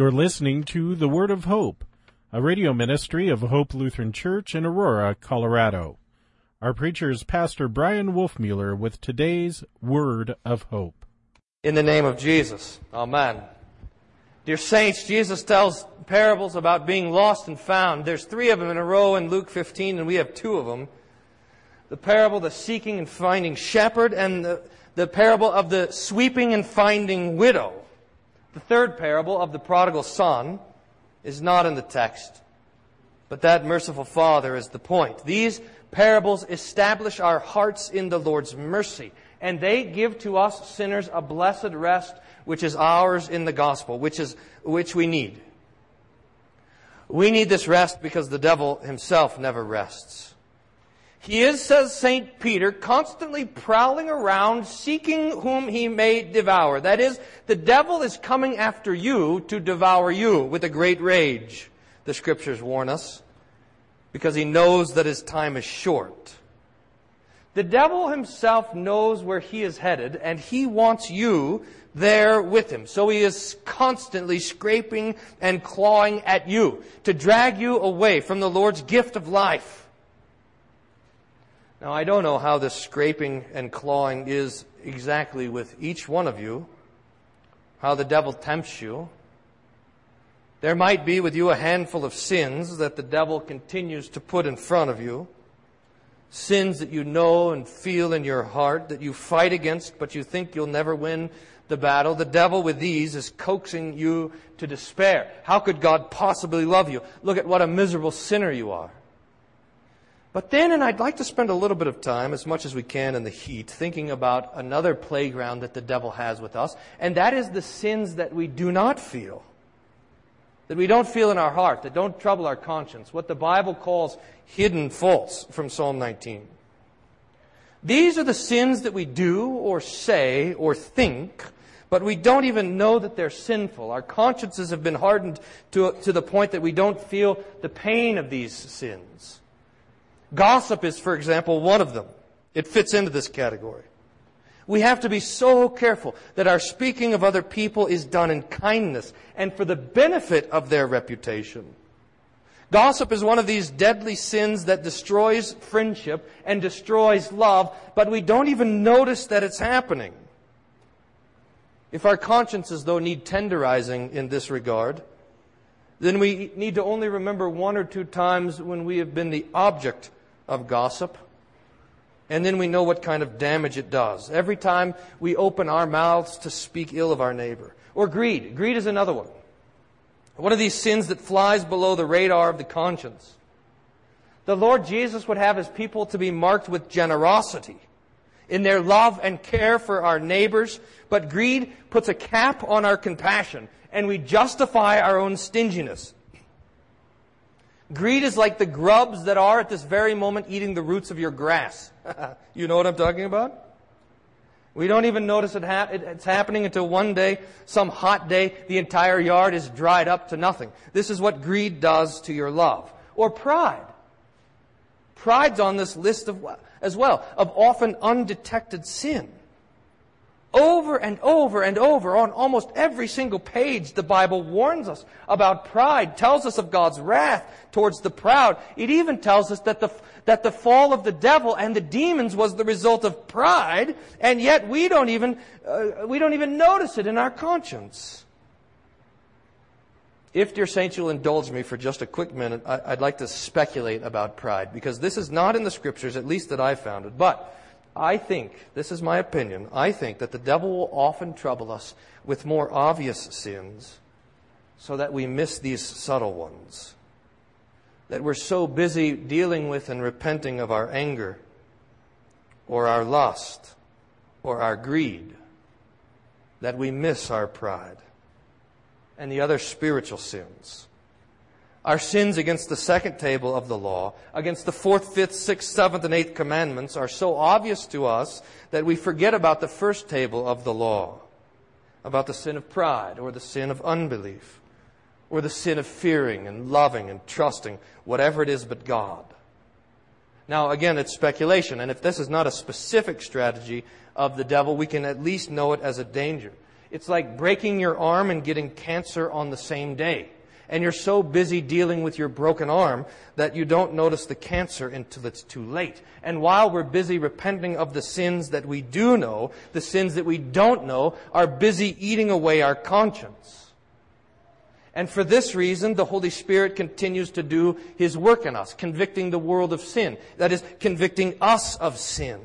You're listening to The Word of Hope, a radio ministry of Hope Lutheran Church in Aurora, Colorado. Our preacher is Pastor Bryan Wolfmueller with today's Word of Hope. In the name of Jesus. Amen. Dear saints, Jesus tells parables about being lost and found. There's three of them in a row in Luke 15, and we have two of them. The parable, of the seeking and finding shepherd, and the, the parable of the sweeping and finding widow. The third parable of the prodigal son is not in the text, but that merciful father is the point. These parables establish our hearts in the Lord's mercy, and they give to us sinners a blessed rest which is ours in the gospel, which is which we need. We need this rest because the devil himself never rests. He is, says St. Peter, constantly prowling around seeking whom he may devour. That is, the devil is coming after you to devour you with a great rage, the scriptures warn us, because he knows that his time is short. The devil himself knows where he is headed, and he wants you there with him. So he is constantly scraping and clawing at you to drag you away from the Lord's gift of life. Now, I don't know how this scraping and clawing is exactly with each one of you, how the devil tempts you. There might be with you a handful of sins that the devil continues to put in front of you. Sins that you know and feel in your heart that you fight against, but you think you'll never win the battle. The devil with these is coaxing you to despair. How could God possibly love you? Look at what a miserable sinner you are. But then, and I'd like to spend a little bit of time, as much as we can in the heat, thinking about another playground that the devil has with us, and that is the sins that we do not feel. That we don't feel in our heart, that don't trouble our conscience, what the Bible calls hidden faults from Psalm 19. These are the sins that we do or say or think, but we don't even know that they're sinful. Our consciences have been hardened to, to the point that we don't feel the pain of these sins. Gossip is, for example, one of them. It fits into this category. We have to be so careful that our speaking of other people is done in kindness and for the benefit of their reputation. Gossip is one of these deadly sins that destroys friendship and destroys love, but we don't even notice that it's happening. If our consciences, though, need tenderizing in this regard, then we need to only remember one or two times when we have been the object of gossip. And then we know what kind of damage it does. Every time we open our mouths to speak ill of our neighbor. Or greed. Greed is another one. One of these sins that flies below the radar of the conscience. The Lord Jesus would have his people to be marked with generosity in their love and care for our neighbors, but greed puts a cap on our compassion, and we justify our own stinginess. Greed is like the grubs that are at this very moment eating the roots of your grass. you know what I'm talking about? We don't even notice it ha- it's happening until one day, some hot day, the entire yard is dried up to nothing. This is what greed does to your love. Or pride. Pride's on this list of, as well, of often undetected sin. Over and over and over on almost every single page, the Bible warns us about pride, tells us of God's wrath towards the proud. It even tells us that the, that the fall of the devil and the demons was the result of pride, and yet we don't even, uh, we don't even notice it in our conscience. If, dear saints, you'll indulge me for just a quick minute, I, would like to speculate about pride, because this is not in the scriptures, at least that I've found it. But I think, this is my opinion, I think that the devil will often trouble us with more obvious sins so that we miss these subtle ones. That we're so busy dealing with and repenting of our anger or our lust or our greed that we miss our pride and the other spiritual sins. Our sins against the second table of the law, against the fourth, fifth, sixth, seventh, and eighth commandments are so obvious to us that we forget about the first table of the law, about the sin of pride or the sin of unbelief or the sin of fearing and loving and trusting whatever it is but God. Now, again, it's speculation, and if this is not a specific strategy of the devil, we can at least know it as a danger. It's like breaking your arm and getting cancer on the same day. And you're so busy dealing with your broken arm that you don't notice the cancer until it's too late. And while we're busy repenting of the sins that we do know, the sins that we don't know are busy eating away our conscience. And for this reason, the Holy Spirit continues to do His work in us, convicting the world of sin. That is, convicting us of sin.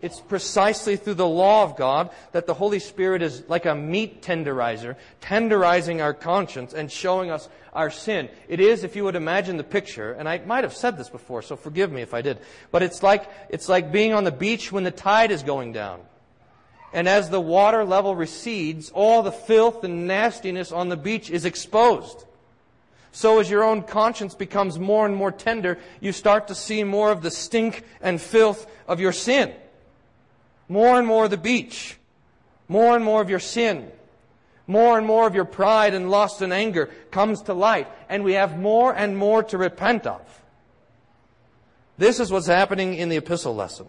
It's precisely through the law of God that the Holy Spirit is like a meat tenderizer, tenderizing our conscience and showing us our sin. It is, if you would imagine the picture, and I might have said this before, so forgive me if I did, but it's like, it's like being on the beach when the tide is going down. And as the water level recedes, all the filth and nastiness on the beach is exposed. So as your own conscience becomes more and more tender, you start to see more of the stink and filth of your sin. More and more of the beach. More and more of your sin. More and more of your pride and lust and anger comes to light. And we have more and more to repent of. This is what's happening in the epistle lesson.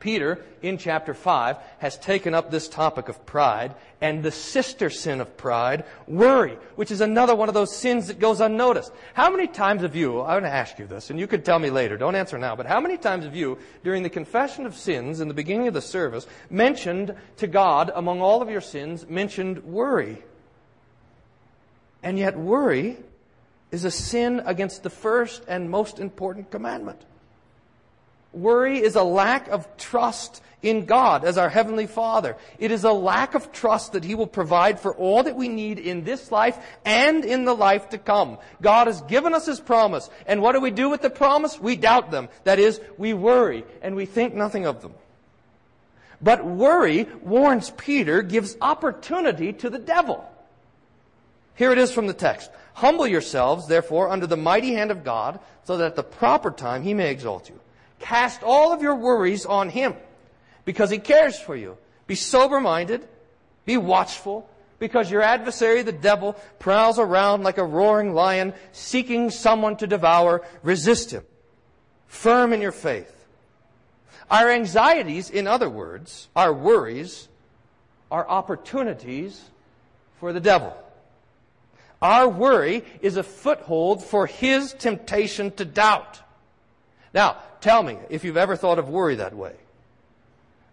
Peter, in chapter 5, has taken up this topic of pride and the sister sin of pride, worry, which is another one of those sins that goes unnoticed. How many times have you, I'm going to ask you this, and you could tell me later, don't answer now, but how many times have you, during the confession of sins in the beginning of the service, mentioned to God, among all of your sins, mentioned worry? And yet worry is a sin against the first and most important commandment. Worry is a lack of trust in God as our Heavenly Father. It is a lack of trust that He will provide for all that we need in this life and in the life to come. God has given us His promise. And what do we do with the promise? We doubt them. That is, we worry and we think nothing of them. But worry, warns Peter, gives opportunity to the devil. Here it is from the text. Humble yourselves, therefore, under the mighty hand of God, so that at the proper time He may exalt you. Cast all of your worries on Him because He cares for you. Be sober minded. Be watchful because your adversary, the devil, prowls around like a roaring lion seeking someone to devour. Resist him. Firm in your faith. Our anxieties, in other words, our worries, are opportunities for the devil. Our worry is a foothold for his temptation to doubt. Now, tell me if you've ever thought of worry that way.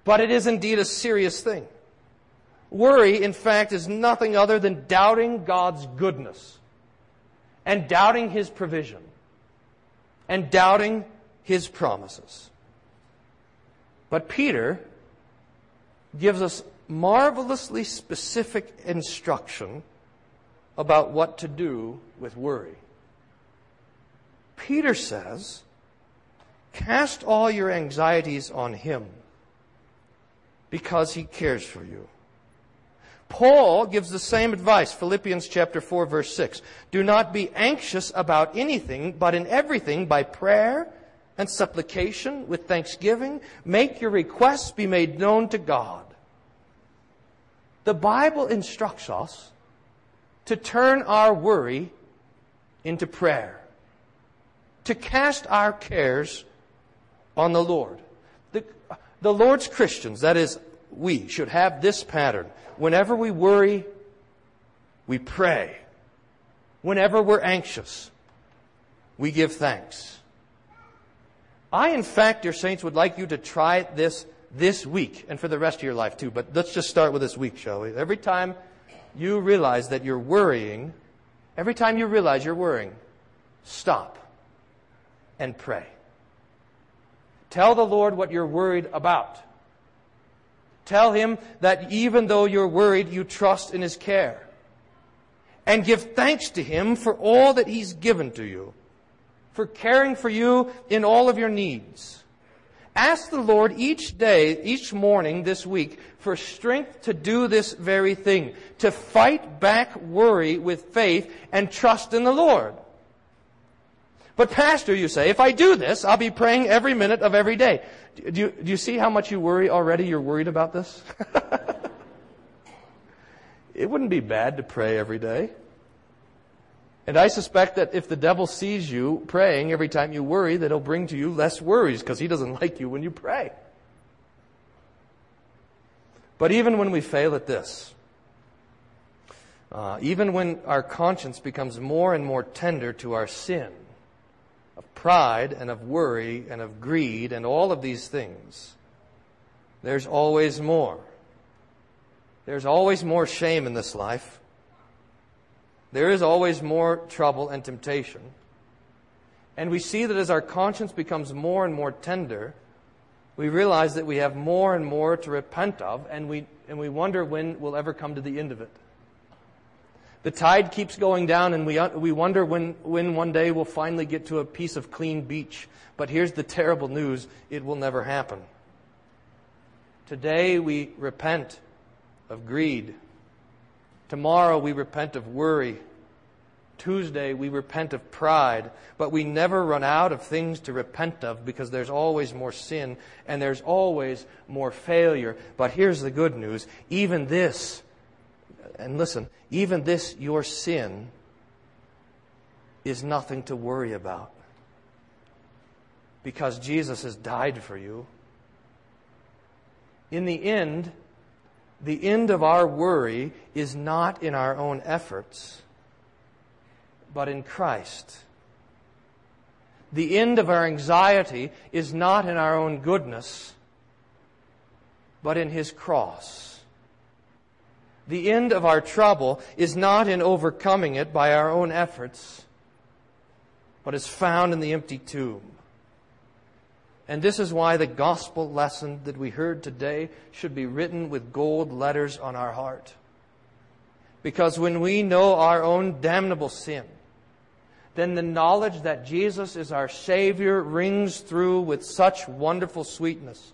But it is indeed a serious thing. Worry, in fact, is nothing other than doubting God's goodness and doubting His provision and doubting His promises. But Peter gives us marvelously specific instruction about what to do with worry. Peter says, Cast all your anxieties on Him because He cares for you. Paul gives the same advice, Philippians chapter 4 verse 6. Do not be anxious about anything, but in everything by prayer and supplication with thanksgiving, make your requests be made known to God. The Bible instructs us to turn our worry into prayer, to cast our cares on the Lord. The, the Lord's Christians, that is, we, should have this pattern. Whenever we worry, we pray. Whenever we're anxious, we give thanks. I, in fact, dear saints, would like you to try this this week and for the rest of your life too. But let's just start with this week, shall we? Every time you realize that you're worrying, every time you realize you're worrying, stop and pray. Tell the Lord what you're worried about. Tell Him that even though you're worried, you trust in His care. And give thanks to Him for all that He's given to you, for caring for you in all of your needs. Ask the Lord each day, each morning this week, for strength to do this very thing, to fight back worry with faith and trust in the Lord. But pastor, you say, if I do this, I'll be praying every minute of every day. Do you, do you see how much you worry already? You're worried about this? it wouldn't be bad to pray every day. And I suspect that if the devil sees you praying every time you worry, that he'll bring to you less worries because he doesn't like you when you pray. But even when we fail at this, uh, even when our conscience becomes more and more tender to our sin of pride and of worry and of greed and all of these things, there's always more. There's always more shame in this life. There is always more trouble and temptation. And we see that as our conscience becomes more and more tender, we realize that we have more and more to repent of, and we, and we wonder when we'll ever come to the end of it. The tide keeps going down, and we, uh, we wonder when, when one day we'll finally get to a piece of clean beach. But here's the terrible news it will never happen. Today we repent of greed. Tomorrow we repent of worry. Tuesday we repent of pride. But we never run out of things to repent of because there's always more sin and there's always more failure. But here's the good news. Even this and listen, even this, your sin, is nothing to worry about. Because Jesus has died for you. In the end, the end of our worry is not in our own efforts, but in Christ. The end of our anxiety is not in our own goodness, but in His cross. The end of our trouble is not in overcoming it by our own efforts, but is found in the empty tomb. And this is why the gospel lesson that we heard today should be written with gold letters on our heart. Because when we know our own damnable sin, then the knowledge that Jesus is our Savior rings through with such wonderful sweetness.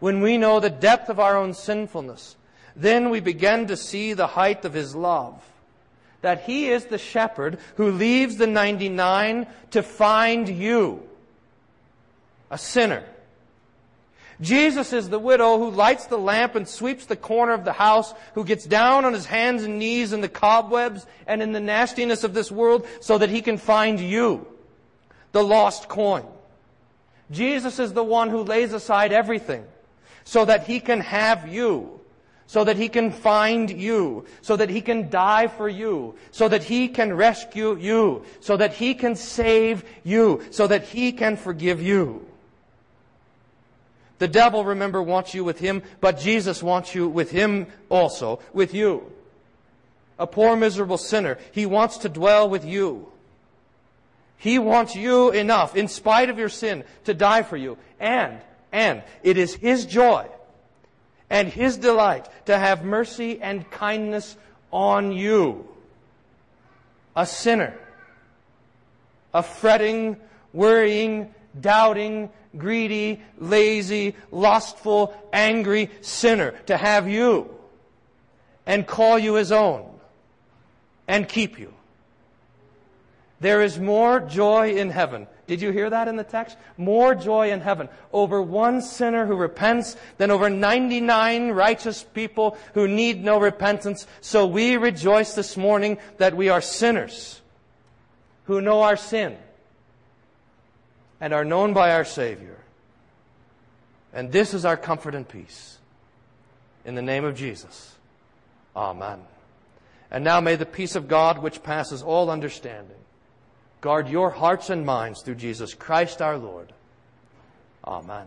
When we know the depth of our own sinfulness, then we begin to see the height of his love. That he is the shepherd who leaves the 99 to find you, a sinner. Jesus is the widow who lights the lamp and sweeps the corner of the house, who gets down on his hands and knees in the cobwebs and in the nastiness of this world so that he can find you, the lost coin. Jesus is the one who lays aside everything so that he can have you so that he can find you, so that he can die for you, so that he can rescue you, so that he can save you, so that he can forgive you. The devil, remember, wants you with him, but Jesus wants you with him also, with you. A poor, miserable sinner. He wants to dwell with you. He wants you enough, in spite of your sin, to die for you. And, and, it is his joy and His delight to have mercy and kindness on you, a sinner, a fretting, worrying, doubting, greedy, lazy, lustful, angry sinner, to have you and call you His own and keep you. There is more joy in heaven did you hear that in the text? More joy in heaven over one sinner who repents than over 99 righteous people who need no repentance. So we rejoice this morning that we are sinners who know our sin and are known by our Savior. And this is our comfort and peace. In the name of Jesus. Amen. And now may the peace of God, which passes all understanding, Guard your hearts and minds through Jesus Christ our Lord. Amen.